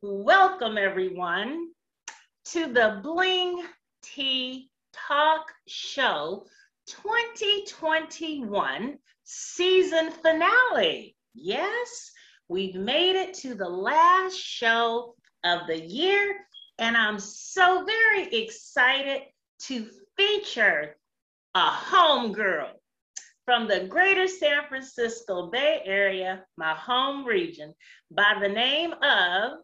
Welcome, everyone, to the Bling Tea Talk Show 2021 season finale. Yes, we've made it to the last show of the year, and I'm so very excited to feature a homegirl from the greater San Francisco Bay Area, my home region, by the name of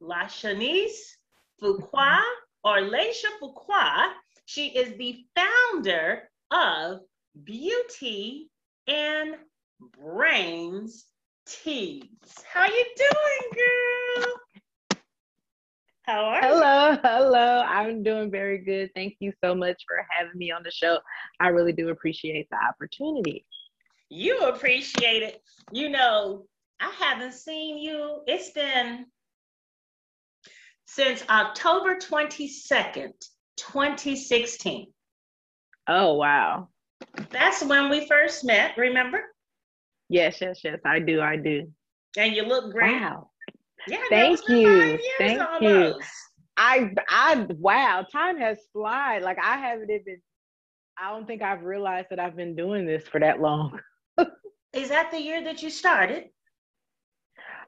La Shanice Fuqua or Laisha Fuqua. She is the founder of Beauty and Brains Tees. How you doing, girl? How are you? hello, you? Hello, I'm doing very good. Thank you so much for having me on the show. I really do appreciate the opportunity. You appreciate it. You know, I haven't seen you. It's been since October 22nd, 2016. Oh, wow. That's when we first met, remember? Yes, yes, yes. I do. I do. And you look great. Wow. Yeah, thank you. Thank almost. you. I I wow, time has flied. Like I haven't even I don't think I've realized that I've been doing this for that long. Is that the year that you started?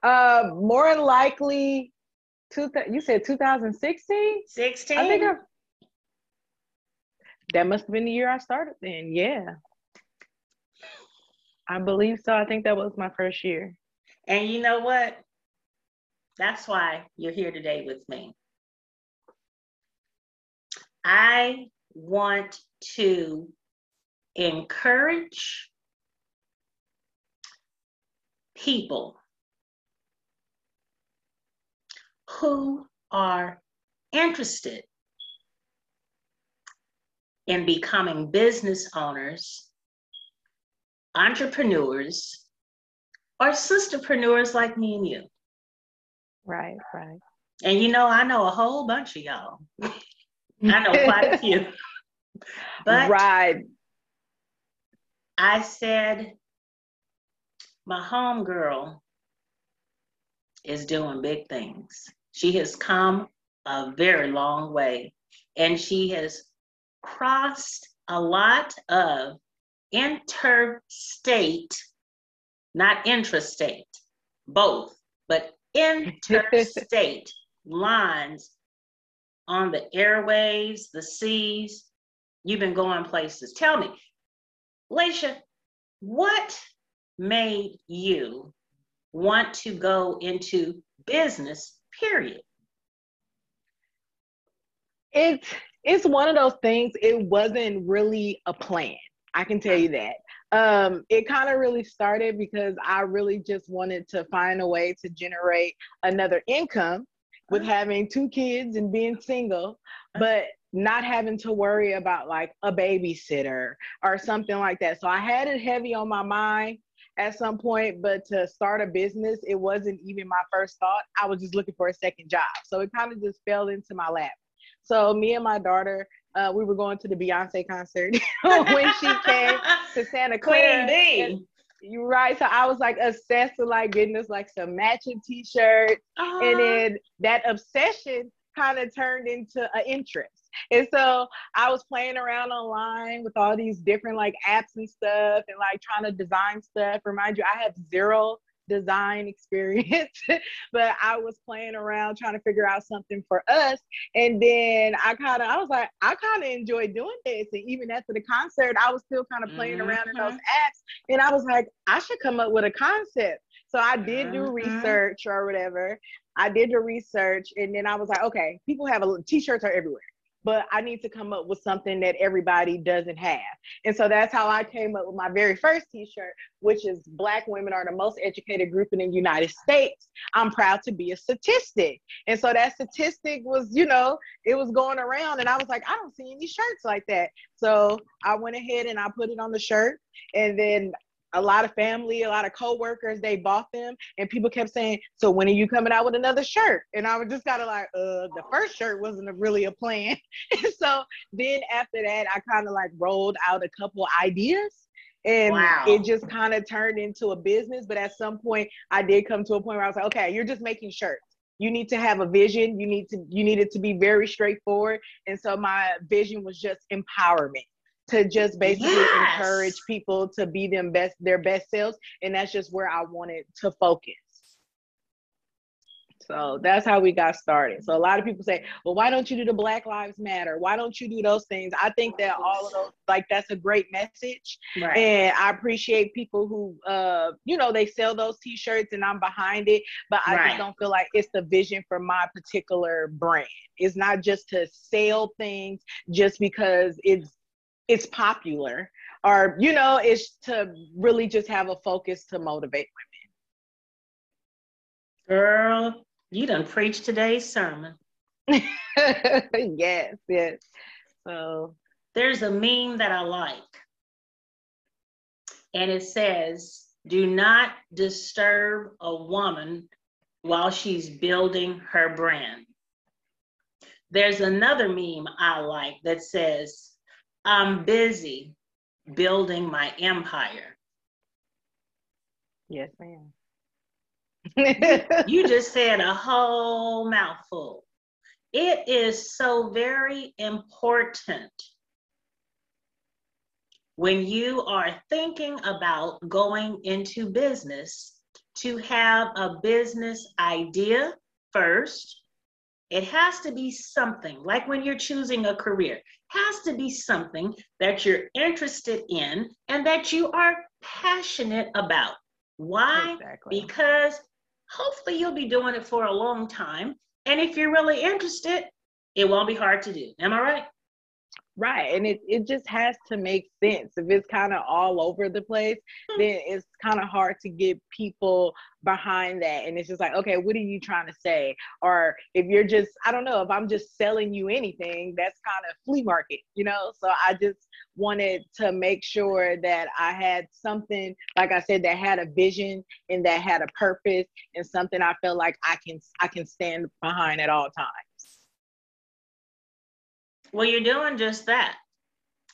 Uh more likely two you said 2016? 16. I think I, that must have been the year I started then. Yeah. I believe so. I think that was my first year. And you know what? That's why you're here today with me. I want to encourage people who are interested in becoming business owners, entrepreneurs, or sisterpreneurs like me and you. Right, right. And you know, I know a whole bunch of y'all. I know quite a few. But right. I said, my home girl is doing big things. She has come a very long way and she has crossed a lot of interstate, not intrastate, both, but interstate lines on the airways, the seas. You've been going places. Tell me, Laisha, what made you want to go into business, period? It's it's one of those things, it wasn't really a plan. I can tell you that um, it kind of really started because I really just wanted to find a way to generate another income with uh-huh. having two kids and being single, uh-huh. but not having to worry about like a babysitter or something like that. So I had it heavy on my mind at some point, but to start a business, it wasn't even my first thought. I was just looking for a second job. So it kind of just fell into my lap. So me and my daughter, uh, we were going to the Beyonce concert when she came to Santa Clara. Queen You're right. So I was like obsessed with like getting us like some matching t-shirts. Uh-huh. And then that obsession kind of turned into an interest. And so I was playing around online with all these different like apps and stuff and like trying to design stuff. Remind you, I have zero design experience, but I was playing around trying to figure out something for us. And then I kind of, I was like, I kind of enjoy doing this. And even after the concert, I was still kind of playing mm-hmm. around in those mm-hmm. apps. And I was like, I should come up with a concept. So I did do mm-hmm. research or whatever. I did the research and then I was like, okay, people have a t-shirts are everywhere but I need to come up with something that everybody doesn't have. And so that's how I came up with my very first t-shirt, which is Black women are the most educated group in the United States. I'm proud to be a statistic. And so that statistic was, you know, it was going around and I was like, I don't see any shirts like that. So I went ahead and I put it on the shirt. And then a lot of family, a lot of coworkers, they bought them, and people kept saying, "So when are you coming out with another shirt?" And I was just kind of like, "Uh, the first shirt wasn't a, really a plan." and so then after that, I kind of like rolled out a couple ideas, and wow. it just kind of turned into a business. But at some point, I did come to a point where I was like, "Okay, you're just making shirts." you need to have a vision you need to you need it to be very straightforward and so my vision was just empowerment to just basically yes. encourage people to be them best their best selves and that's just where i wanted to focus so that's how we got started. So a lot of people say, well, why don't you do the Black Lives Matter? Why don't you do those things? I think that all of those, like, that's a great message. Right. And I appreciate people who, uh, you know, they sell those t-shirts and I'm behind it, but I right. just don't feel like it's the vision for my particular brand. It's not just to sell things just because it's, it's popular or, you know, it's to really just have a focus to motivate women. Girl, you done preach today's sermon. yes, yes. So there's a meme that I like. And it says, do not disturb a woman while she's building her brand. There's another meme I like that says, I'm busy building my empire. Yes, ma'am you just said a whole mouthful. It is so very important when you are thinking about going into business to have a business idea first. It has to be something like when you're choosing a career, has to be something that you're interested in and that you are passionate about. Why? Exactly. Because hopefully you'll be doing it for a long time. And if you're really interested, it won't be hard to do. Am I right? Right. And it, it just has to make sense. If it's kind of all over the place, mm-hmm. then it's kind of hard to get people behind that. And it's just like, okay, what are you trying to say? Or if you're just, I don't know, if I'm just selling you anything, that's kind of flea market, you know? So I just wanted to make sure that I had something, like I said, that had a vision and that had a purpose and something I felt like I can I can stand behind at all times. Well, you're doing just that.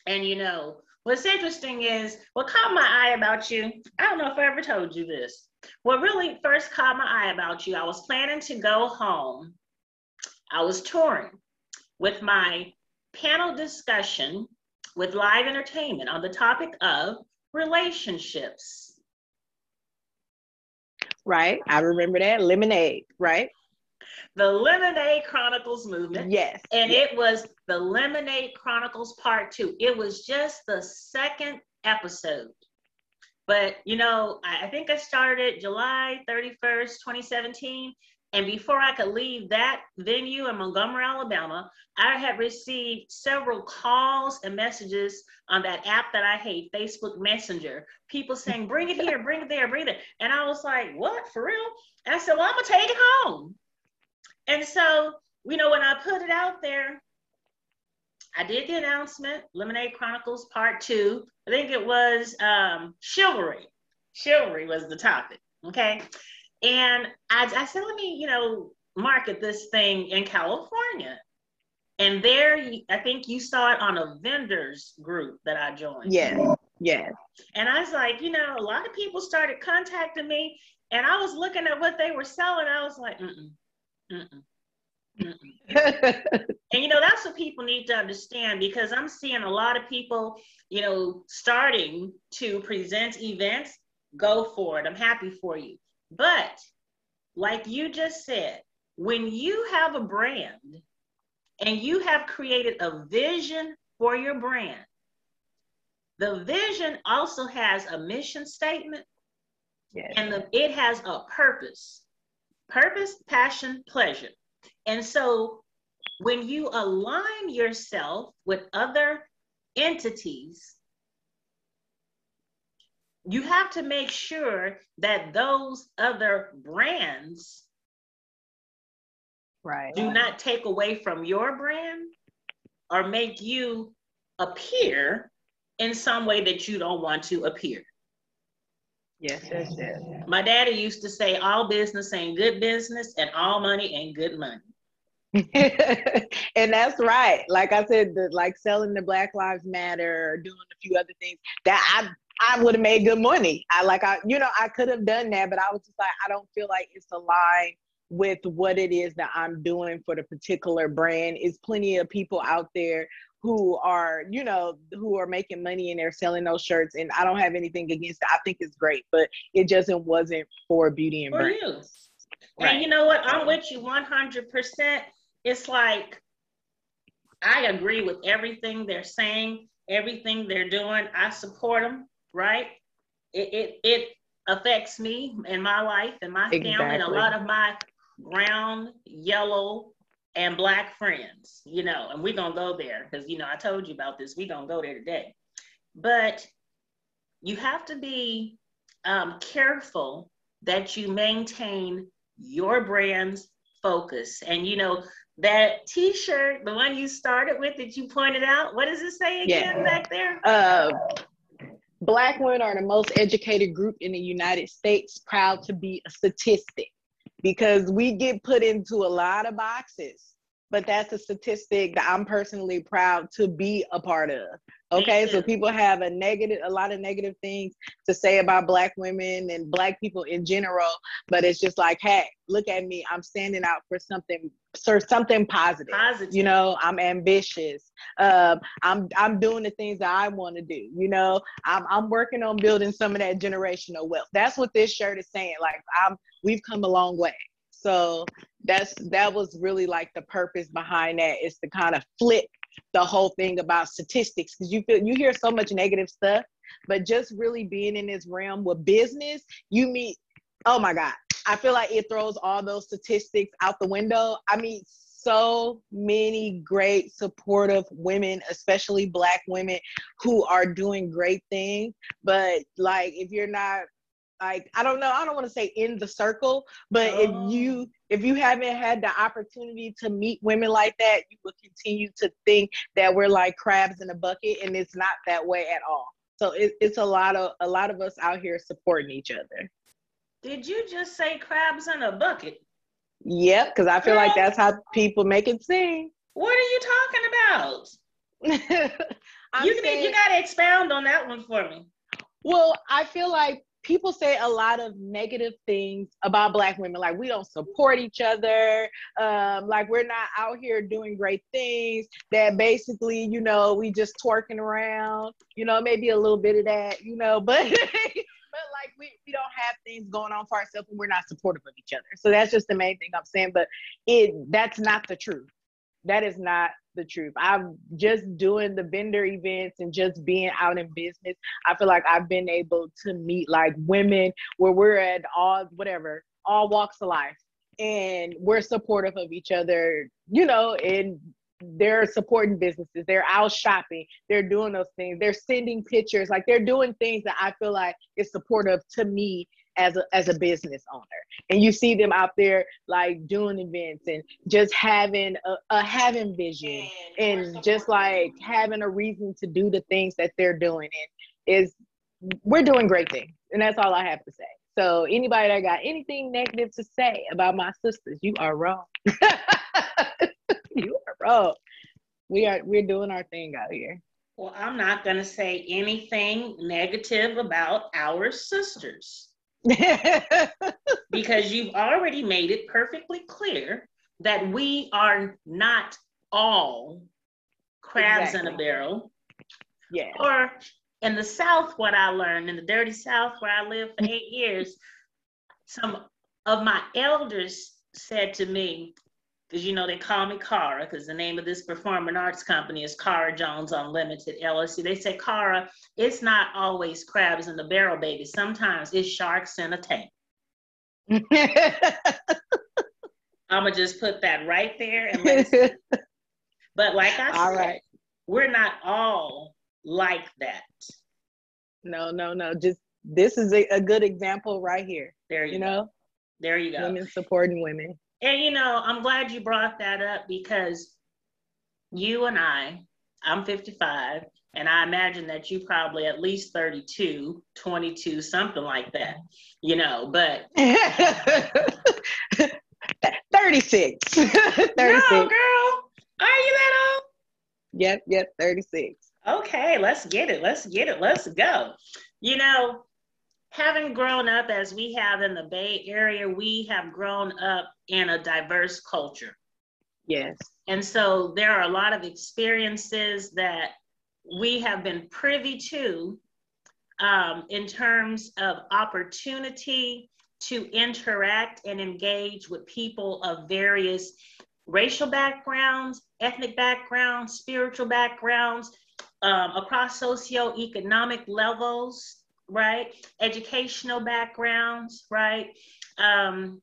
And you know, what's interesting is what caught my eye about you. I don't know if I ever told you this. What really first caught my eye about you, I was planning to go home. I was touring with my panel discussion with live entertainment on the topic of relationships. Right. I remember that. Lemonade, right? The Lemonade Chronicles movement. Yes. And yes. it was the Lemonade Chronicles part two. It was just the second episode. But, you know, I, I think I started July 31st, 2017. And before I could leave that venue in Montgomery, Alabama, I had received several calls and messages on that app that I hate, Facebook Messenger. People saying, bring it here, bring it there, bring it there. And I was like, what, for real? And I said, well, I'm going to take it home. And so, you know, when I put it out there, I did the announcement, Lemonade Chronicles Part Two. I think it was um, chivalry. Chivalry was the topic. Okay. And I, I said, let me, you know, market this thing in California. And there, I think you saw it on a vendors group that I joined. Yes, yes. And I was like, you know, a lot of people started contacting me, and I was looking at what they were selling. I was like, mm Mm-mm. Mm-mm. and you know that's what people need to understand because i'm seeing a lot of people you know starting to present events go for it i'm happy for you but like you just said when you have a brand and you have created a vision for your brand the vision also has a mission statement yes. and the, it has a purpose purpose, passion, pleasure. And so when you align yourself with other entities, you have to make sure that those other brands right. do not take away from your brand or make you appear in some way that you don't want to appear. Yes, yes, yes. My daddy used to say, all business ain't good business and all money ain't good money. and that's right. Like I said, the, like selling the Black Lives Matter or doing a few other things that I I would have made good money. I like I you know I could have done that, but I was just like I don't feel like it's aligned with what it is that I'm doing for the particular brand. Is plenty of people out there who are, you know, who are making money and they're selling those shirts. And I don't have anything against it. I think it's great, but it just wasn't for beauty and for you. Right. And you know what? I'm with you 100%. It's like I agree with everything they're saying, everything they're doing. I support them, right? It it, it affects me and my life and my exactly. family and a lot of my brown, yellow, and black friends, you know, and we're gonna go there because you know I told you about this. We're gonna go there today. But you have to be um, careful that you maintain your brand's focus. And you know, that t-shirt, the one you started with that you pointed out, what does it say again yeah. back there? Uh, Black women are the most educated group in the United States, proud to be a statistic because we get put into a lot of boxes but that's a statistic that I'm personally proud to be a part of. Okay, so mm-hmm. people have a negative, a lot of negative things to say about Black women and Black people in general, but it's just like, hey, look at me, I'm standing out for something, for something positive. Positive. You know, I'm ambitious. Um, I'm I'm doing the things that I want to do. You know, I'm I'm working on building some of that generational wealth. That's what this shirt is saying. Like, I'm we've come a long way. So that's that was really like the purpose behind that is to kind of flip the whole thing about statistics because you feel you hear so much negative stuff, but just really being in this realm with business, you meet. Oh my God, I feel like it throws all those statistics out the window. I mean, so many great supportive women especially black women who are doing great things but like if you're not like I don't know, I don't want to say in the circle, but oh. if you if you haven't had the opportunity to meet women like that, you will continue to think that we're like crabs in a bucket, and it's not that way at all. So it, it's a lot of a lot of us out here supporting each other. Did you just say crabs in a bucket? Yep, because I feel like that's how people make it seem. What are you talking about? you, saying, you got to expound on that one for me. Well, I feel like people say a lot of negative things about black women like we don't support each other um, like we're not out here doing great things that basically you know we just twerking around you know maybe a little bit of that you know but but like we, we don't have things going on for ourselves and we're not supportive of each other so that's just the main thing i'm saying but it that's not the truth that is not the truth. I'm just doing the vendor events and just being out in business. I feel like I've been able to meet like women where we're at all whatever, all walks of life. And we're supportive of each other, you know, and they're supporting businesses. They're out shopping. They're doing those things. They're sending pictures. Like they're doing things that I feel like is supportive to me as a, as a business owner. And you see them out there like doing events and just having a, a having vision and just like having a reason to do the things that they're doing. And is we're doing great things. And that's all i have to say. So anybody that got anything negative to say about my sisters you are wrong. You are wrong. We are we're doing our thing out here. Well, I'm not going to say anything negative about our sisters. because you've already made it perfectly clear that we are not all crabs exactly. in a barrel. Yeah. Or in the South, what I learned in the dirty South where I lived for eight years, some of my elders said to me, because you know they call me Cara, because the name of this performing arts company is Cara Jones Unlimited LLC. They say, Cara, it's not always crabs in the barrel, baby. Sometimes it's sharks in a tank. I'm gonna just put that right there and let's But like I all said, right. we're not all like that. No, no, no. Just this is a, a good example right here. There you, you go. know. There you go. Women supporting women. And you know, I'm glad you brought that up because you and I, I'm 55, and I imagine that you probably at least 32, 22, something like that, you know, but 36. 36. No, girl. Are you that old? Yep, yep, 36. Okay, let's get it. Let's get it. Let's go. You know, having grown up as we have in the Bay Area, we have grown up in a diverse culture. Yes. And so there are a lot of experiences that we have been privy to um, in terms of opportunity to interact and engage with people of various racial backgrounds, ethnic backgrounds, spiritual backgrounds, um, across socioeconomic levels, right? Educational backgrounds, right? Um,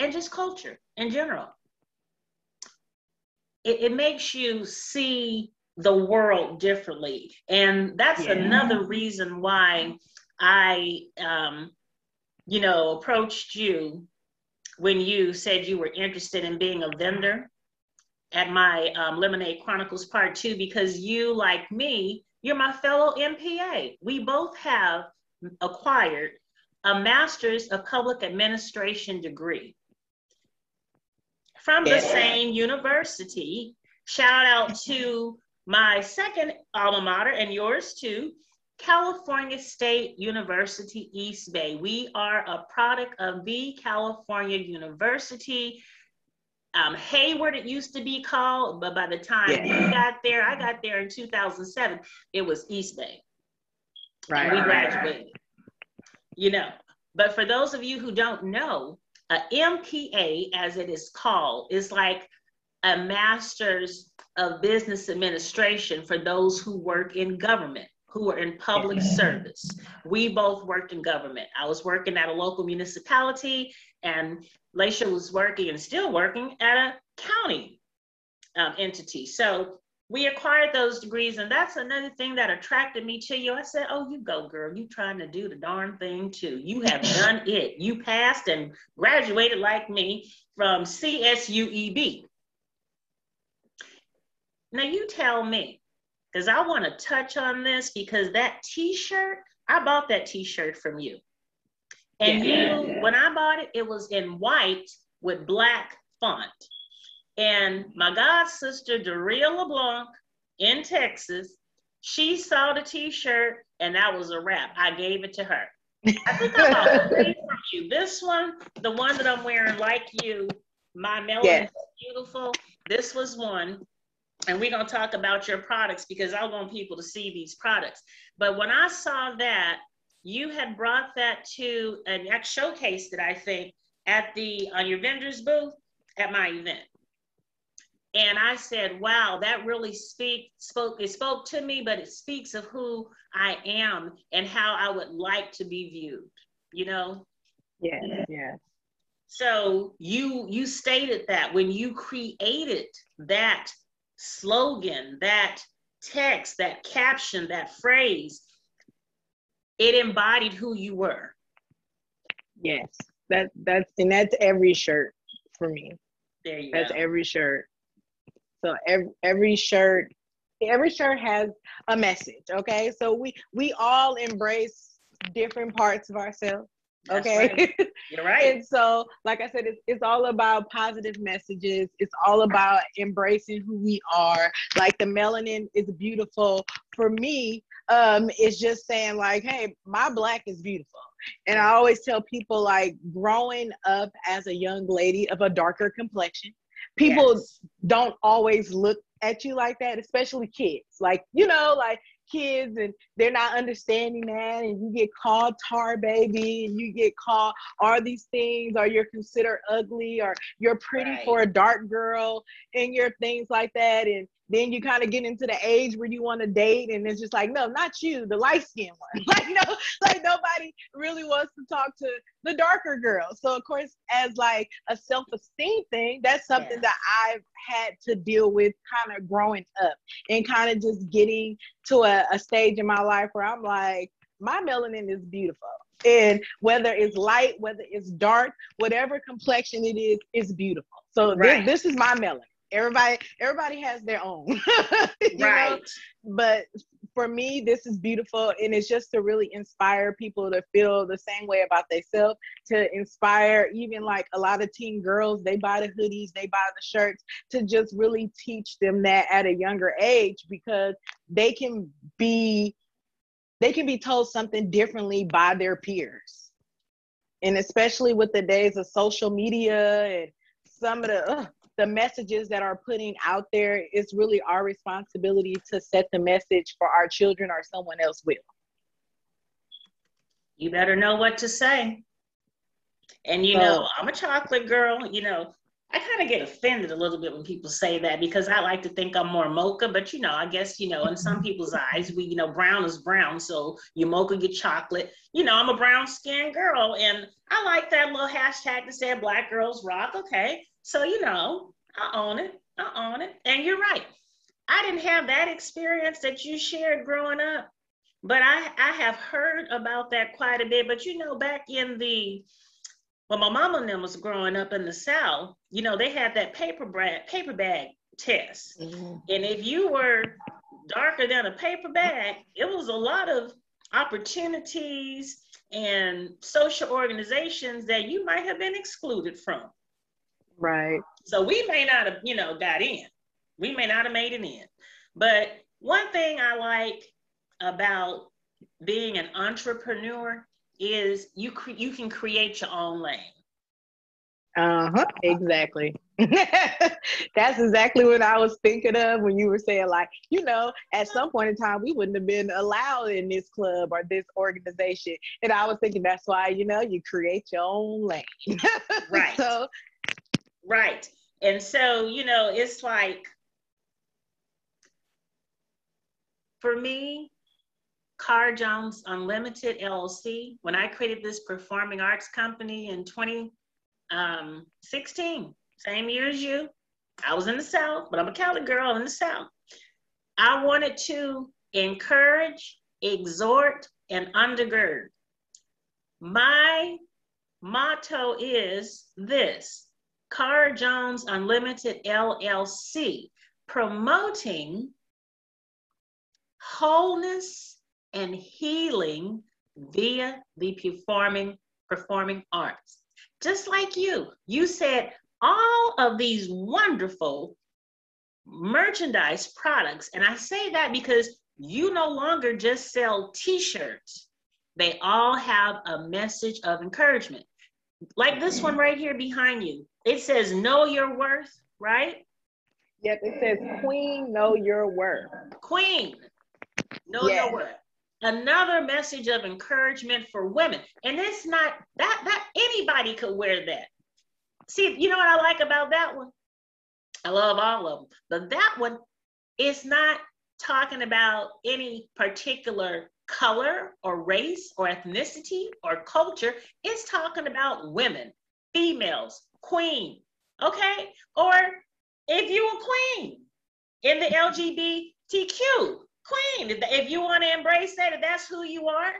and just culture in general. It, it makes you see the world differently. And that's yeah. another reason why I, um, you know, approached you when you said you were interested in being a vendor at my um, Lemonade Chronicles Part Two, because you, like me, you're my fellow MPA. We both have acquired a master's of public administration degree from the same university. Shout out to my second alma mater and yours too, California State University East Bay. We are a product of the California University. Um, Hayward, it used to be called, but by the time yeah. we got there, I got there in 2007, it was East Bay. Right. And we graduated. You know, but for those of you who don't know, a MPA, as it is called, is like a master's of business administration for those who work in government, who are in public service. We both worked in government. I was working at a local municipality, and Laisha was working and still working at a county um, entity. So we acquired those degrees, and that's another thing that attracted me to you. I said, "Oh, you go, girl. You trying to do the darn thing too. You have done it. You passed and graduated like me from CSUEB." Now you tell me, because I want to touch on this because that t-shirt, I bought that t-shirt from you. And yeah, you, when I bought it, it was in white with black font. And my god sister, Daria LeBlanc in Texas, she saw the t-shirt and that was a wrap. I gave it to her. I think I bought three from you. This one, the one that I'm wearing like you, my melon yes. beautiful. This was one and we're going to talk about your products because I want people to see these products. But when I saw that, you had brought that to and showcased it, I think, at the on your vendor's booth at my event. And I said, wow, that really speak spoke, it spoke to me, but it speaks of who I am and how I would like to be viewed, you know? Yeah, yeah. So you you stated that when you created that slogan, that text, that caption, that phrase, it embodied who you were. Yes, that that's and that's every shirt for me. There you that's go. every shirt. So every every shirt, every shirt has a message. Okay, so we we all embrace different parts of ourselves. Okay. Right. You're right. and so, like I said, it's, it's all about positive messages. It's all about embracing who we are. Like the melanin is beautiful. For me, um, it's just saying, like, hey, my black is beautiful. And I always tell people, like, growing up as a young lady of a darker complexion, people yes. don't always look at you like that, especially kids. Like, you know, like kids and they're not understanding that and you get called tar baby and you get called are these things or you're considered ugly or you're pretty right. for a dark girl and your things like that and then you kind of get into the age where you want to date and it's just like no not you the light skinned one. Like no like nobody really wants to talk to the darker girl so of course as like a self-esteem thing that's something yeah. that i've had to deal with kind of growing up and kind of just getting to a, a stage in my life where i'm like my melanin is beautiful. And whether it's light whether it's dark whatever complexion it is it's beautiful. So right. this, this is my melanin everybody everybody has their own right know? but for me this is beautiful and it's just to really inspire people to feel the same way about themselves to inspire even like a lot of teen girls they buy the hoodies they buy the shirts to just really teach them that at a younger age because they can be they can be told something differently by their peers. And especially with the days of social media and some of the uh, the messages that are putting out there, it's really our responsibility to set the message for our children or someone else will. You better know what to say. And you know, I'm a chocolate girl, you know, I kind of get offended a little bit when people say that because I like to think I'm more mocha, but you know, I guess, you know, in some people's eyes, we, you know, brown is brown. So you mocha, get chocolate. You know, I'm a brown skinned girl and I like that little hashtag that said black girls rock. Okay. So, you know, I own it. I own it. And you're right. I didn't have that experience that you shared growing up, but I, I have heard about that quite a bit. But you know, back in the when my mama and them was growing up in the South, you know, they had that paper bag, paper bag test. Mm-hmm. And if you were darker than a paper bag, it was a lot of opportunities and social organizations that you might have been excluded from. Right. So we may not have, you know, got in. We may not have made it in. But one thing I like about being an entrepreneur is you cre- you can create your own lane. Uh-huh. Exactly. That's exactly what I was thinking of when you were saying, like, you know, at some point in time, we wouldn't have been allowed in this club or this organization. And I was thinking that's why, you know, you create your own lane. right. So, right. And so, you know, it's like, for me, Cara Jones Unlimited LLC. When I created this performing arts company in 2016, um, same year as you, I was in the South, but I'm a Cali girl in the South. I wanted to encourage, exhort, and undergird. My motto is this Cara Jones Unlimited LLC, promoting wholeness and healing via the performing performing arts. Just like you, you said all of these wonderful merchandise products, and I say that because you no longer just sell t-shirts. They all have a message of encouragement. Like this one right here behind you. It says know your worth, right? Yep, it says queen know your worth. Queen know yes. your worth another message of encouragement for women. And it's not that that anybody could wear that. See, you know what I like about that one? I love all of them, but that one is not talking about any particular color or race or ethnicity or culture. It's talking about women, females, queen, okay? Or if you a queen in the LGBTQ queen. If, if you want to embrace that, if that's who you are,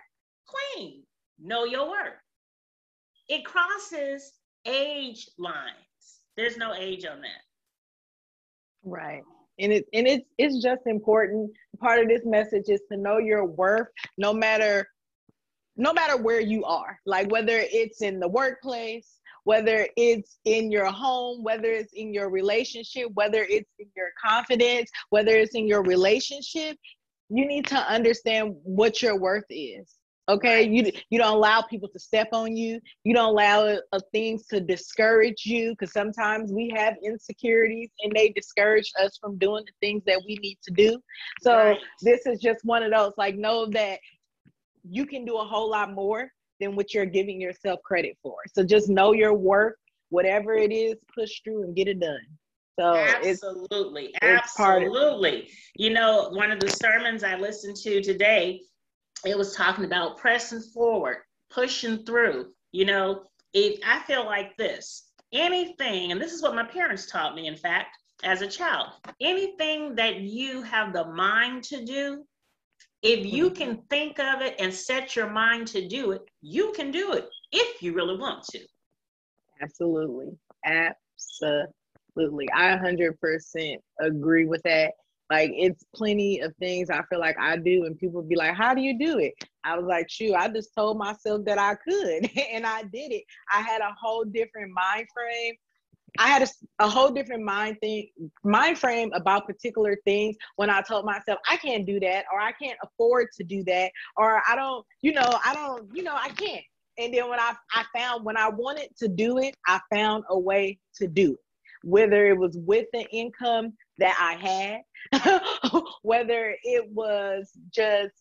queen. Know your worth. It crosses age lines. There's no age on that. Right. And it and it's it's just important. Part of this message is to know your worth no matter no matter where you are. Like whether it's in the workplace, whether it's in your home, whether it's in your relationship, whether it's in your confidence, whether it's in your relationship, you need to understand what your worth is. Okay, you you don't allow people to step on you. You don't allow uh, things to discourage you because sometimes we have insecurities and they discourage us from doing the things that we need to do. So right. this is just one of those. Like know that you can do a whole lot more than what you're giving yourself credit for. So just know your worth, whatever it is, push through and get it done. So absolutely, it's, absolutely. you know, one of the sermons I listened to today, it was talking about pressing forward, pushing through. You know, if I feel like this, anything, and this is what my parents taught me, in fact, as a child, anything that you have the mind to do, if you mm-hmm. can think of it and set your mind to do it, you can do it if you really want to. Absolutely. Absolutely. I 100% agree with that. Like, it's plenty of things I feel like I do, and people be like, How do you do it? I was like, Shoot, I just told myself that I could, and I did it. I had a whole different mind frame I had a, a, whole different mind thing, mind frame about particular things when I told myself I can't do that, or I can't afford to do that, or I don't, you know, I don't, you know, I can't. And then when I I found when I wanted to do it, I found a way to do it. Whether it was with the income that I had, whether it was just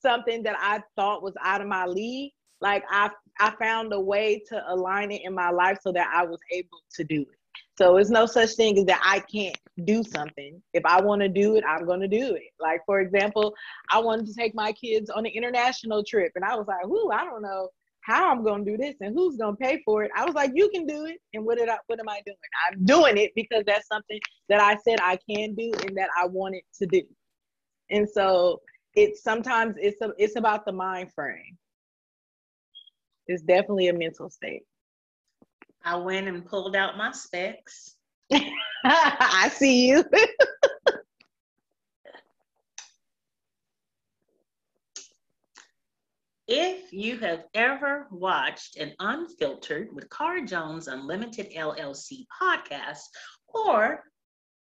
something that I thought was out of my league, like I I found a way to align it in my life so that I was able to do it. So it's no such thing as that I can't do something. If I want to do it, I'm going to do it. Like for example, I wanted to take my kids on an international trip, and I was like, "Whoo, I don't know how I'm going to do this and who's going to pay for it." I was like, "You can do it." And what did I? What am I doing? I'm doing it because that's something that I said I can do and that I wanted to do. And so it's sometimes it's a, it's about the mind frame it's definitely a mental state. I went and pulled out my specs. I see you. if you have ever watched an unfiltered with Cara Jones Unlimited LLC podcast or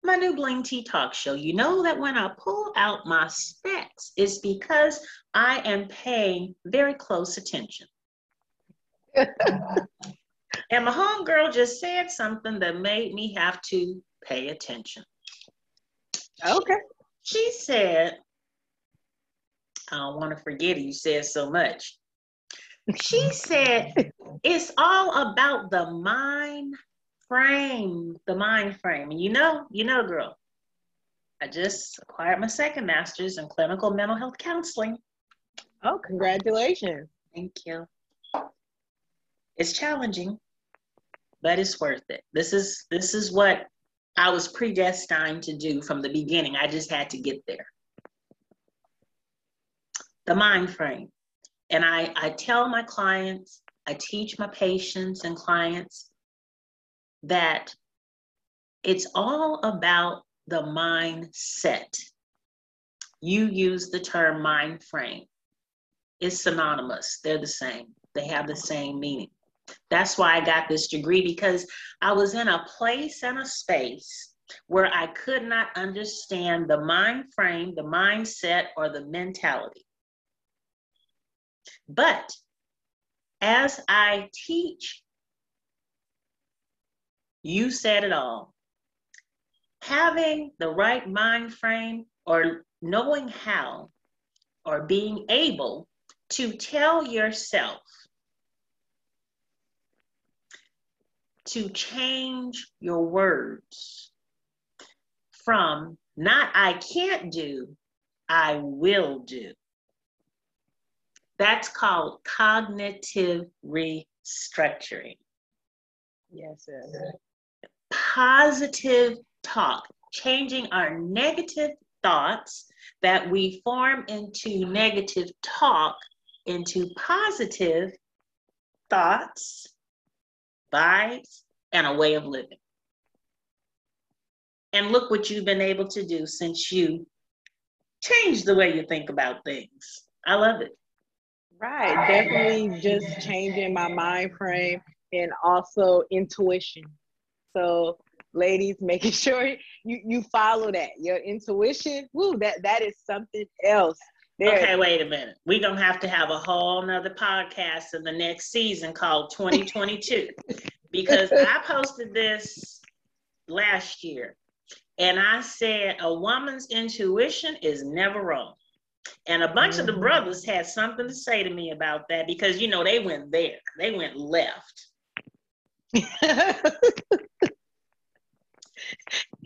my new Bling Tea Talk show, you know that when I pull out my specs, it's because I am paying very close attention and my homegirl just said something that made me have to pay attention. Okay. She said, I don't want to forget it, you said so much. She mm-hmm. said, it's all about the mind frame, the mind frame. And you know, you know, girl, I just acquired my second master's in clinical mental health counseling. Oh, congratulations. Thank you. It's challenging, but it's worth it. This is this is what I was predestined to do from the beginning. I just had to get there. The mind frame. And I, I tell my clients, I teach my patients and clients that it's all about the mindset. You use the term mind frame. It's synonymous. They're the same. They have the same meaning. That's why I got this degree because I was in a place and a space where I could not understand the mind frame, the mindset, or the mentality. But as I teach, you said it all. Having the right mind frame or knowing how or being able to tell yourself to change your words from not I can't do, I will do. That's called cognitive restructuring. Yes, Positive talk, changing our negative thoughts that we form into negative talk into positive thoughts vibes, and a way of living. And look what you've been able to do since you changed the way you think about things. I love it. Right. Definitely just changing my mind frame and also intuition. So ladies, making sure you, you follow that. Your intuition, woo, that that is something else. There. Okay, wait a minute. We're gonna have to have a whole nother podcast in the next season called 2022 because I posted this last year and I said a woman's intuition is never wrong. And a bunch mm-hmm. of the mm-hmm. brothers had something to say to me about that because you know they went there, they went left.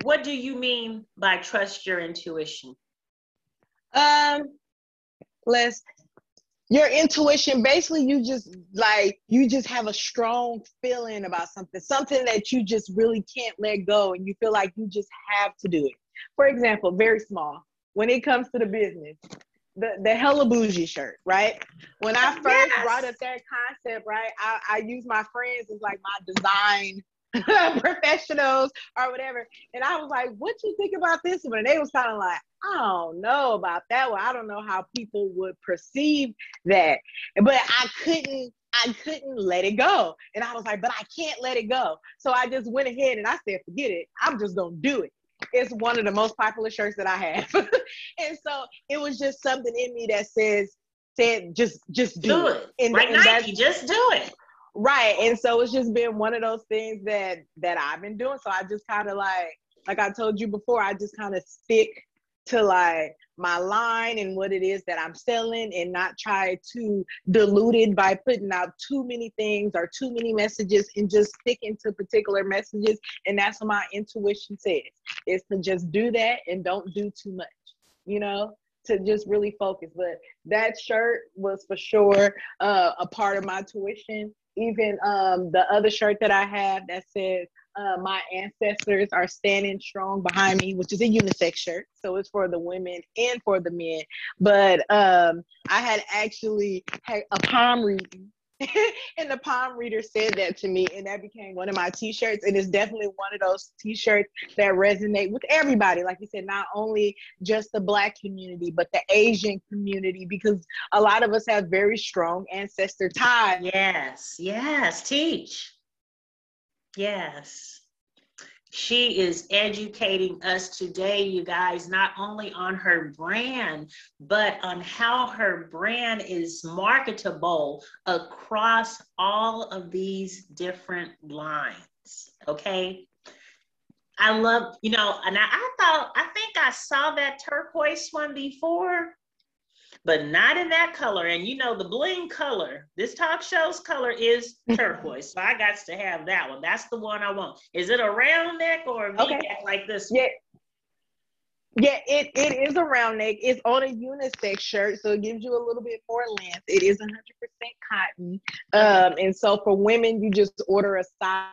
what do you mean by trust your intuition? Um, let's your intuition basically you just like you just have a strong feeling about something something that you just really can't let go and you feel like you just have to do it for example very small when it comes to the business the, the hella bougie shirt, right? When I first yes. brought up that concept, right, I, I use my friends as like my design professionals or whatever. And I was like, what you think about this one? And they was kind of like, I don't know about that one. I don't know how people would perceive that. But I couldn't, I couldn't let it go. And I was like, but I can't let it go. So I just went ahead and I said, forget it. I'm just gonna do it. It's one of the most popular shirts that I have. and so it was just something in me that says, said just just do, do it. it. And, like and Nike, just do it. Right. And so it's just been one of those things that that I've been doing. So I just kind of like like I told you before, I just kind of stick to like my line and what it is that I'm selling and not try to dilute it by putting out too many things or too many messages and just sticking to particular messages. And that's what my intuition says is to just do that and don't do too much, you know, to just really focus. But that shirt was for sure uh, a part of my tuition. Even um, the other shirt that I have that says uh, my ancestors are standing strong behind me, which is a unisex shirt. So it's for the women and for the men. But um, I had actually had a palm reading. and the palm reader said that to me, and that became one of my t-shirts. And it's definitely one of those t-shirts that resonate with everybody. Like you said, not only just the black community, but the Asian community, because a lot of us have very strong ancestor ties. Yes, yes, teach. Yes. She is educating us today, you guys, not only on her brand, but on how her brand is marketable across all of these different lines. Okay. I love, you know, and I, I thought, I think I saw that turquoise one before, but not in that color. And you know, the bling color, this talk show's color is turquoise. so I got to have that one. That's the one I want. Is it a round neck or a V okay. neck like this? Yeah. Yeah, it, it is a round neck. It's on a unisex shirt, so it gives you a little bit more length. It is 100% cotton. Um, and so for women, you just order a size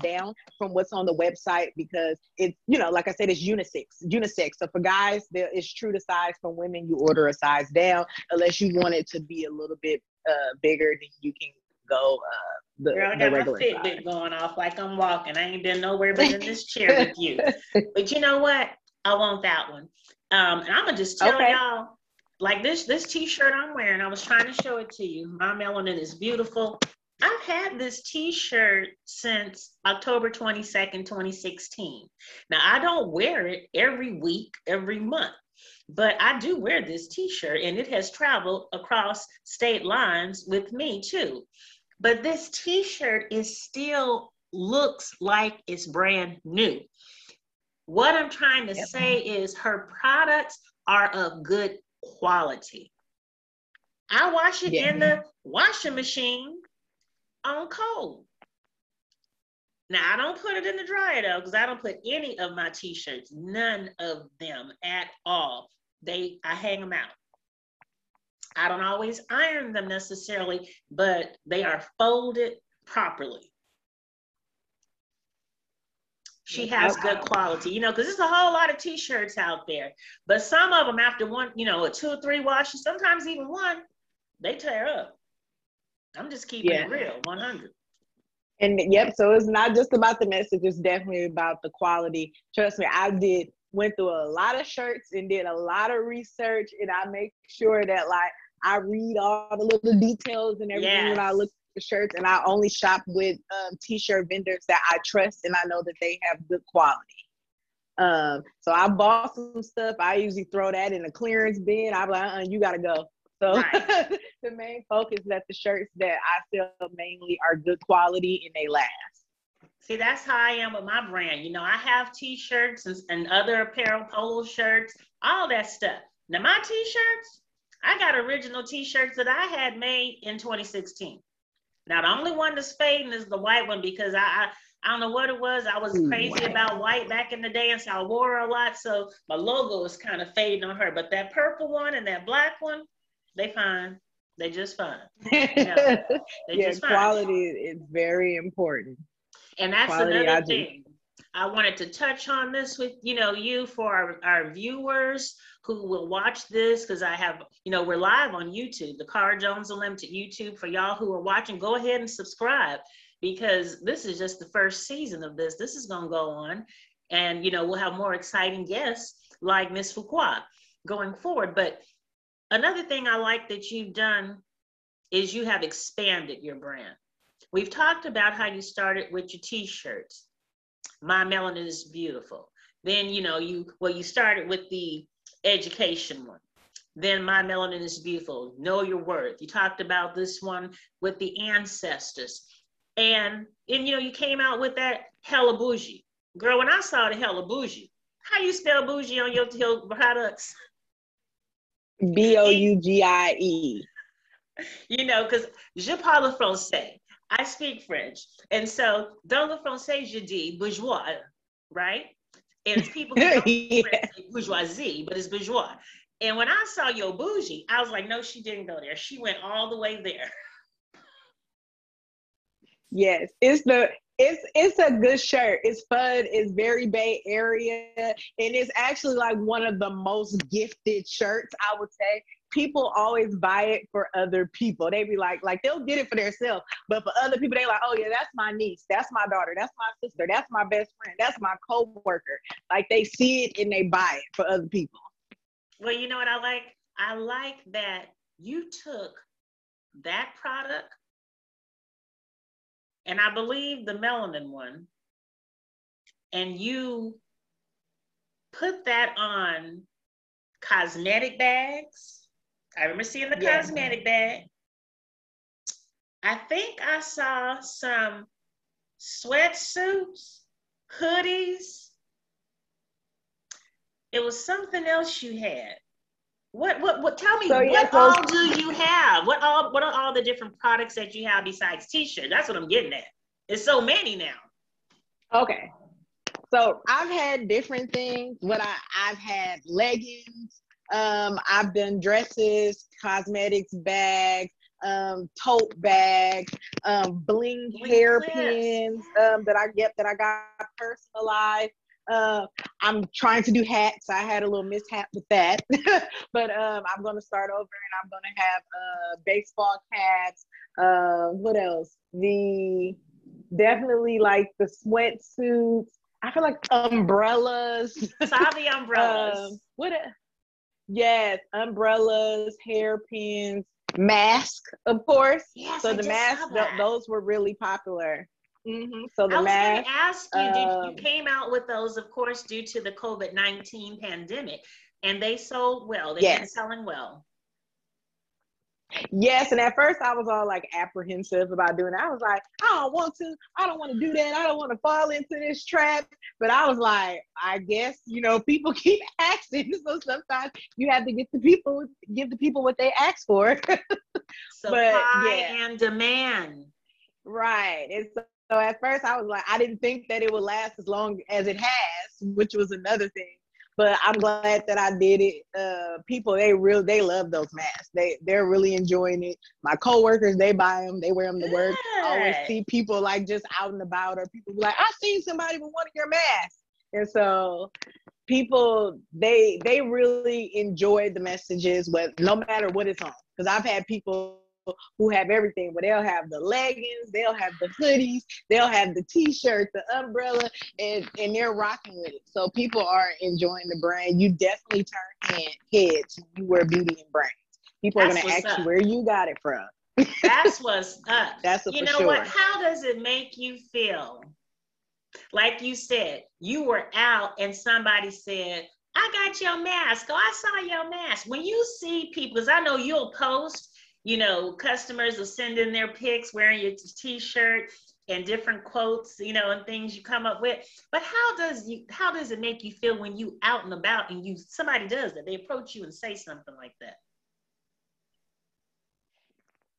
down from what's on the website because it's you know like i said it's unisex unisex so for guys there is true to size for women you order a size down unless you want it to be a little bit uh, bigger then you can go uh, the, Girl, I got my Fitbit going off like I'm walking. I ain't been nowhere but in this chair with you. But you know what? I want that one. Um, and I'm gonna just tell okay. y'all, like this this T-shirt I'm wearing. I was trying to show it to you. My melanin is beautiful. I've had this t-shirt since October 22nd, 2016. Now I don't wear it every week, every month, but I do wear this t-shirt and it has traveled across state lines with me too. But this t-shirt is still looks like it's brand new. What I'm trying to yep. say is her products are of good quality. I wash it yeah. in the washing machine on cold. Now I don't put it in the dryer though, because I don't put any of my t-shirts, none of them at all. They I hang them out. I don't always iron them necessarily, but they are folded properly. She has good quality, you know, because there's a whole lot of t-shirts out there. But some of them, after one, you know, a two or three washes, sometimes even one, they tear up. I'm just keeping yeah. it real, 100. And yep, so it's not just about the message, it's definitely about the quality. Trust me, I did went through a lot of shirts and did a lot of research and I make sure that like I read all the little details and everything yes. when I look for shirts and I only shop with um, t-shirt vendors that I trust and I know that they have good quality. Um, so I bought some stuff. I usually throw that in a clearance bin. I'm like, uh-uh, you gotta go. So right. the main focus that the shirts that I sell mainly are good quality and they last. See, that's how I am with my brand. You know, I have t-shirts and, and other apparel, polo shirts, all that stuff. Now my t-shirts, I got original t-shirts that I had made in 2016. Now the only one that's fading is the white one because I, I I don't know what it was. I was crazy about white back in the day, and so I wore a lot. So my logo is kind of fading on her. But that purple one and that black one, they fine. They just fine. yeah, just fine. quality is very important. And that's quality, another I thing. I wanted to touch on this with you know you for our, our viewers who will watch this because I have you know we're live on YouTube, the Cara Jones Unlimited YouTube. For y'all who are watching, go ahead and subscribe because this is just the first season of this. This is gonna go on, and you know we'll have more exciting guests like Miss Fuqua going forward. But another thing I like that you've done is you have expanded your brand. We've talked about how you started with your t-shirts. My melanin is beautiful. Then, you know, you well, you started with the education one. Then my melanin is beautiful. Know your worth. You talked about this one with the ancestors. And and you know, you came out with that hella bougie. Girl, when I saw the hella bougie, how you spell bougie on your, your products? B O U G I E. You know, because je parle français. I speak French. And so, dans le français, je dis bourgeois, right? And it's people who don't yeah. say bourgeoisie, but it's bourgeois. And when I saw your bougie, I was like, no, she didn't go there. She went all the way there. Yes, it's the it's it's a good shirt. It's fun. It's very Bay Area, and it's actually like one of the most gifted shirts. I would say people always buy it for other people. They be like, like they'll get it for themselves, but for other people, they like, oh yeah, that's my niece, that's my daughter, that's my sister, that's my best friend, that's my co-worker. Like they see it and they buy it for other people. Well, you know what I like? I like that you took that product and I believe the melanin one, and you put that on cosmetic bags. I remember seeing the yeah. cosmetic bag. I think I saw some sweatsuits, hoodies. It was something else you had. What what what tell me so, what yeah, so, all do you have? What all what are all the different products that you have besides t-shirt? That's what I'm getting at. It's so many now. Okay. So I've had different things. What I, I've had leggings, um, I've done dresses, cosmetics, bags, um, tote bags, um, bling, bling hairpins um, that I get that I got personalized. Uh, I'm trying to do hats. I had a little mishap with that, but um, I'm going to start over and I'm going to have uh, baseball caps. Uh, what else? The definitely like the sweatsuits. I feel like umbrellas. Savvy umbrellas. um, what? A, yes, umbrellas, hairpins, mask, of course. Yes, so I the mask, th- those were really popular. Mm-hmm. So the I was going to ask you, um, did you came out with those, of course, due to the COVID nineteen pandemic, and they sold well. They've yes. been selling well. Yes, and at first I was all like apprehensive about doing it. I was like, I don't want to. I don't want to do that. I don't want to fall into this trap. But I was like, I guess you know people keep asking, so sometimes you have to get the people give the people what they ask for. Supply but, yeah. and demand. Right. And so at first I was like, I didn't think that it would last as long as it has, which was another thing. But I'm glad that I did it. Uh, people, they real, they love those masks. They they're really enjoying it. My coworkers, they buy them, they wear them to work. I always see people like just out and about, or people like, I seen somebody with one of your masks. And so people they they really enjoy the messages with no matter what it's on because i've had people who have everything, but they'll have the leggings, they'll have the hoodies, they'll have the t-shirt, the umbrella, and, and they're rocking with it. So people are enjoying the brand. You definitely turn head, heads you wear beauty and brains. People That's are gonna ask up. you where you got it from. That's what's up. That's you know sure. what? How does it make you feel? Like you said, you were out and somebody said, I got your mask. Oh, I saw your mask. When you see people, because I know you'll post you know, customers will send in their pics wearing your t-shirt and different quotes, you know, and things you come up with. But how does you how does it make you feel when you out and about and you somebody does that? They approach you and say something like that.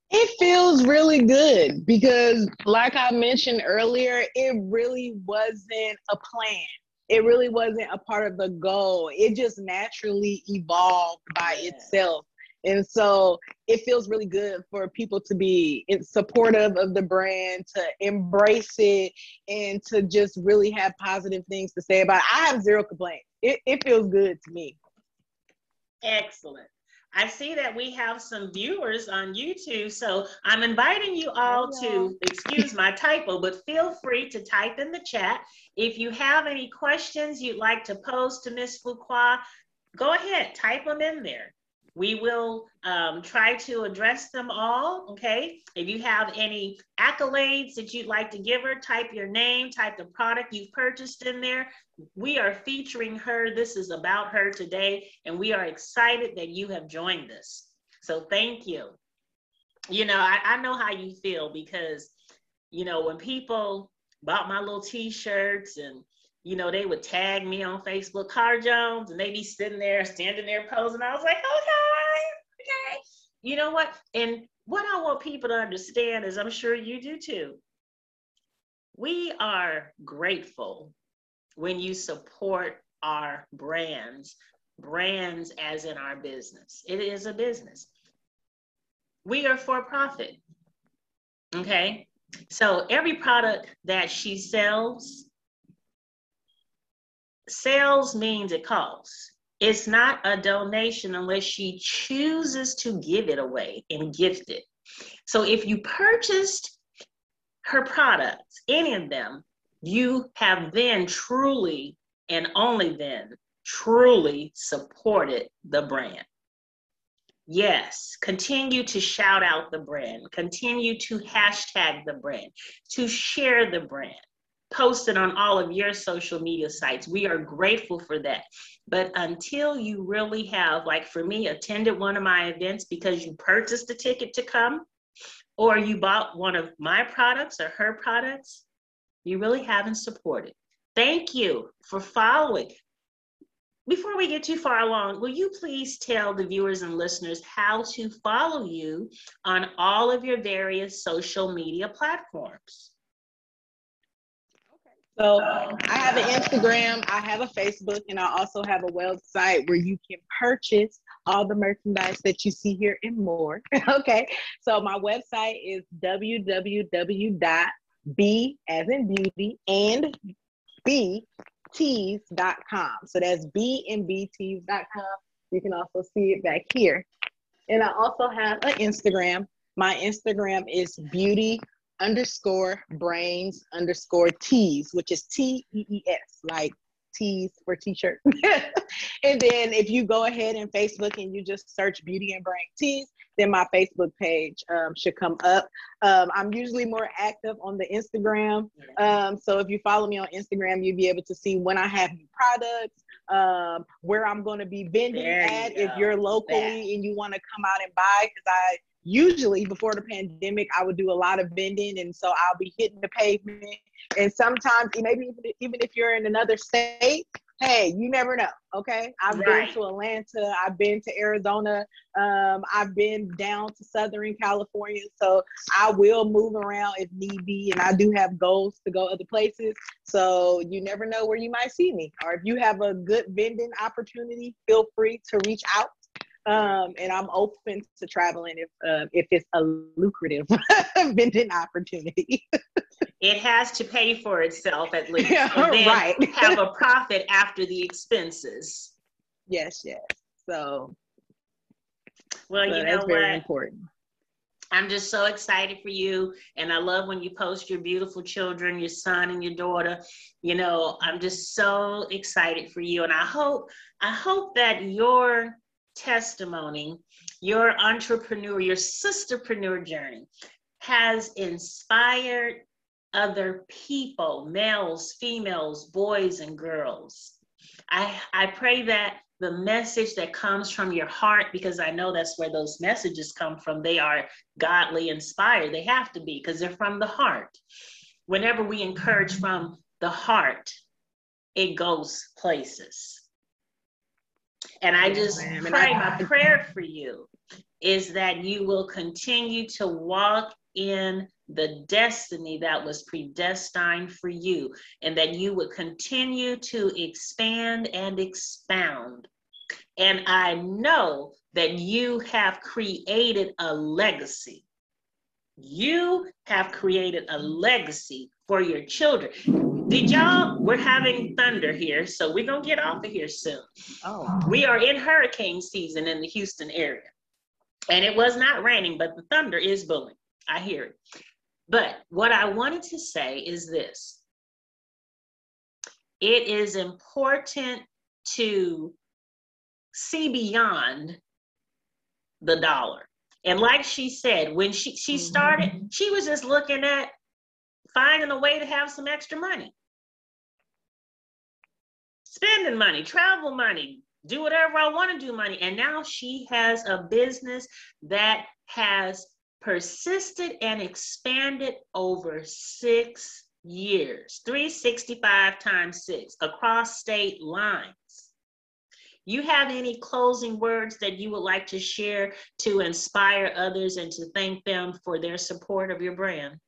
It feels really good because like I mentioned earlier, it really wasn't a plan. It really wasn't a part of the goal. It just naturally evolved by yeah. itself and so it feels really good for people to be supportive of the brand, to embrace it, and to just really have positive things to say about it. I have zero complaints. It, it feels good to me. Excellent. I see that we have some viewers on YouTube, so I'm inviting you all Hello. to, excuse my typo, but feel free to type in the chat. If you have any questions you'd like to pose to Miss Fuqua, go ahead, type them in there. We will um, try to address them all. Okay. If you have any accolades that you'd like to give her, type your name, type the product you've purchased in there. We are featuring her. This is about her today, and we are excited that you have joined us. So thank you. You know, I, I know how you feel because, you know, when people bought my little t-shirts and you know, they would tag me on Facebook, Cara Jones, and they'd be sitting there, standing there posing. I was like, okay, okay. You know what? And what I want people to understand is I'm sure you do too. We are grateful when you support our brands, brands as in our business. It is a business. We are for profit. Okay. So every product that she sells, sales means it costs. It's not a donation unless she chooses to give it away and gift it. So if you purchased her products, any of them, you have then truly and only then truly supported the brand. Yes, continue to shout out the brand, continue to hashtag the brand, to share the brand, post it on all of your social media sites. We are grateful for that. But until you really have, like for me, attended one of my events because you purchased a ticket to come, or you bought one of my products or her products, you really haven't supported. Thank you for following. Before we get too far along, will you please tell the viewers and listeners how to follow you on all of your various social media platforms? So I have an Instagram, I have a Facebook, and I also have a website where you can purchase all the merchandise that you see here and more. okay. So my website is www.b as in beauty and b tees.com. So that's B and B tees.com. You can also see it back here. And I also have an Instagram. My Instagram is beauty underscore brains underscore tees, which is T E E S, like tees for t-shirt. and then if you go ahead and Facebook and you just search beauty and brain tees, then my Facebook page um, should come up. Um, I'm usually more active on the Instagram. Um, so if you follow me on Instagram, you'll be able to see when I have new products, um, where I'm going to be vending at. If you're locally that. and you want to come out and buy, because I usually before the pandemic, I would do a lot of vending. And so I'll be hitting the pavement. And sometimes, maybe even, even if you're in another state, hey, you never know. Okay. I've right. been to Atlanta, I've been to Arizona, um, I've been down to Southern California. So I will move around if need be. And I do have goals to go other places. So you never know where you might see me. Or if you have a good vending opportunity, feel free to reach out. Um, and I'm open to traveling if uh, if it's a lucrative vending opportunity. it has to pay for itself at least, yeah, and then right. have a profit after the expenses. Yes, yes. So, well, so you know what? Important. I'm just so excited for you. And I love when you post your beautiful children, your son and your daughter. You know, I'm just so excited for you. And I hope, I hope that your testimony, your entrepreneur, your sisterpreneur journey has inspired other people, males, females, boys, and girls. I, I pray that the message that comes from your heart, because I know that's where those messages come from, they are godly inspired. They have to be because they're from the heart. Whenever we encourage from the heart, it goes places. And I just pray, my prayer for you is that you will continue to walk in the destiny that was predestined for you, and that you would continue to expand and expound. And I know that you have created a legacy. You have created a legacy for your children. Did y'all? We're having thunder here, so we're gonna get off of here soon. Oh. We are in hurricane season in the Houston area. And it was not raining, but the thunder is blowing. I hear it. But what I wanted to say is this it is important to see beyond the dollar. And like she said, when she, she started, mm-hmm. she was just looking at finding a way to have some extra money. Spending money, travel money, do whatever I want to do money. And now she has a business that has persisted and expanded over six years, 365 times six across state lines. You have any closing words that you would like to share to inspire others and to thank them for their support of your brand?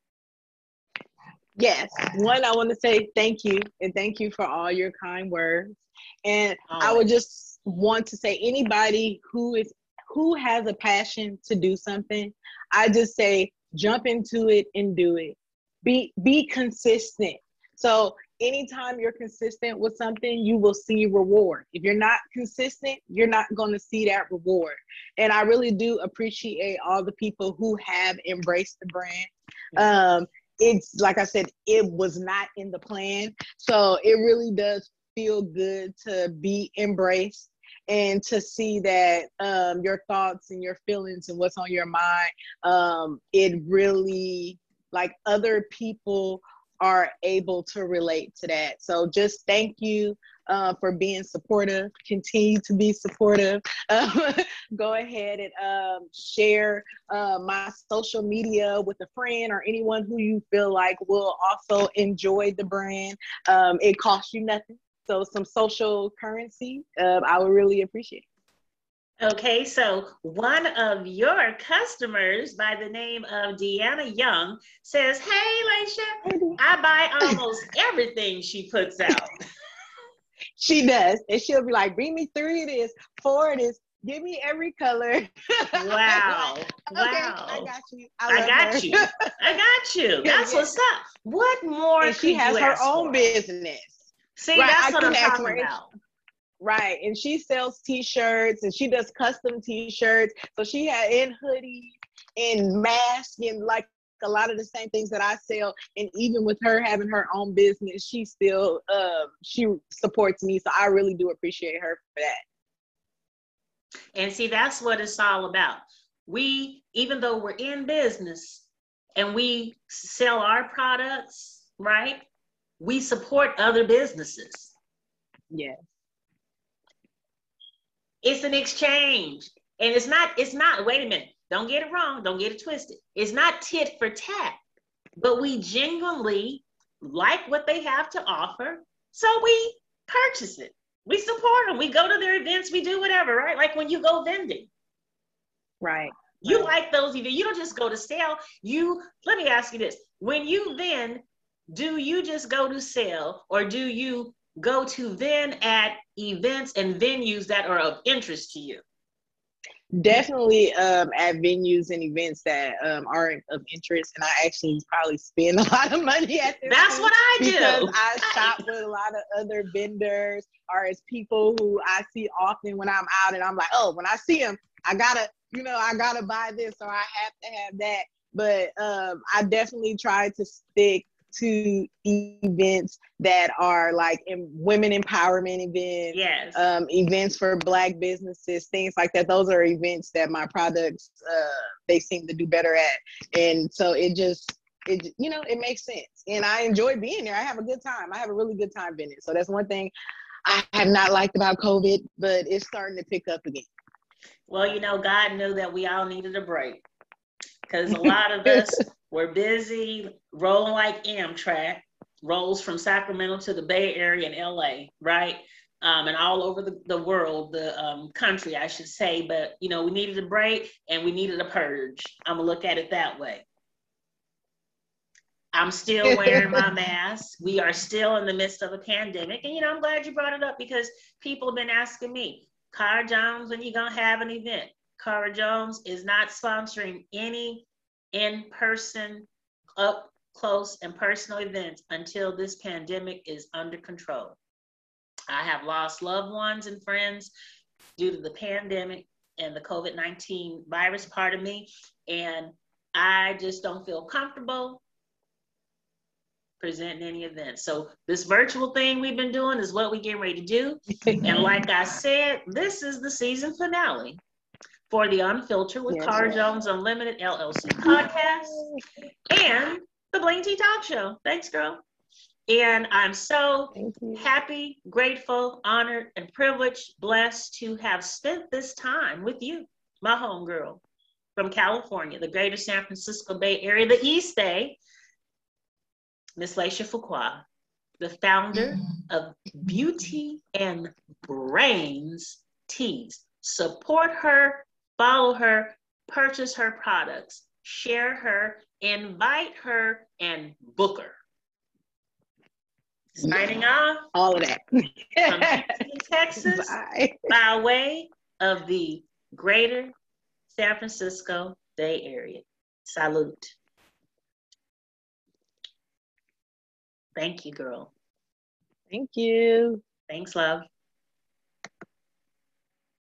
Yes. One, I want to say thank you and thank you for all your kind words. And I would just want to say anybody who is who has a passion to do something, I just say jump into it and do it. Be be consistent. So anytime you're consistent with something, you will see reward. If you're not consistent, you're not going to see that reward. And I really do appreciate all the people who have embraced the brand. Um, it's like I said, it was not in the plan. So it really does feel good to be embraced and to see that um, your thoughts and your feelings and what's on your mind, um, it really like other people are able to relate to that. So just thank you uh, for being supportive. Continue to be supportive. Um, go ahead and um, share uh, my social media with a friend or anyone who you feel like will also enjoy the brand. Um, it costs you nothing. So some social currency, uh, I would really appreciate. Okay, so one of your customers by the name of Deanna Young says, Hey, Laisha, I buy almost everything she puts out. she does. And she'll be like, Bring me three of this, four of this, give me every color. Wow. okay, wow. I got you. I, I got her. you. I got you. That's yeah. what's up. What more? And she has her own for? business. See, right, that's I what I'm talking about. Right. And she sells t-shirts and she does custom t-shirts. So she had in hoodies and masks and like a lot of the same things that I sell. And even with her having her own business, she still uh, she supports me. So I really do appreciate her for that. And see, that's what it's all about. We, even though we're in business and we sell our products, right? We support other businesses. Yes it's an exchange. And it's not, it's not, wait a minute, don't get it wrong, don't get it twisted. It's not tit for tat, but we genuinely like what they have to offer. So we purchase it. We support them. We go to their events, we do whatever, right? Like when you go vending. Right. You like those events. You don't just go to sell. You let me ask you this. When you then, do you just go to sell or do you go to then at events and venues that are of interest to you? Definitely um, at venues and events that um, are of interest, and I actually probably spend a lot of money at this. That's what I do because I shop with a lot of other vendors, or as people who I see often when I'm out, and I'm like, oh, when I see them, I gotta, you know, I gotta buy this, or I have to have that. But um, I definitely try to stick to events that are like in women empowerment events, yes, um, events for Black businesses, things like that. Those are events that my products uh, they seem to do better at, and so it just it you know it makes sense, and I enjoy being there. I have a good time. I have a really good time being there. So that's one thing I have not liked about COVID, but it's starting to pick up again. Well, you know, God knew that we all needed a break because a lot of us were busy rolling like Amtrak, rolls from Sacramento to the Bay Area and LA, right? Um, and all over the, the world, the um, country, I should say. But, you know, we needed a break and we needed a purge. I'm going to look at it that way. I'm still wearing my mask. We are still in the midst of a pandemic. And, you know, I'm glad you brought it up because people have been asking me, Cara Jones, when you going to have an event? Cara Jones is not sponsoring any in person, up close, and personal events until this pandemic is under control. I have lost loved ones and friends due to the pandemic and the COVID 19 virus part of me. And I just don't feel comfortable presenting any events. So this virtual thing we've been doing is what we get ready to do. and like I said, this is the season finale for the Unfiltered with yes, Cara Jones Unlimited LLC podcast and the Bling T Talk Show. Thanks, girl. And I'm so happy, grateful, honored, and privileged, blessed to have spent this time with you, my homegirl from California, the greater San Francisco Bay Area, the East Bay, Miss Laisha Fuqua, the founder of Beauty and Brains Tees. Support her, follow her, purchase her products, share her, invite her, and book her. Signing off. All of that. Texas Bye. by way of the greater San Francisco Bay Area. Salute. Thank you, girl. Thank you. Thanks, love.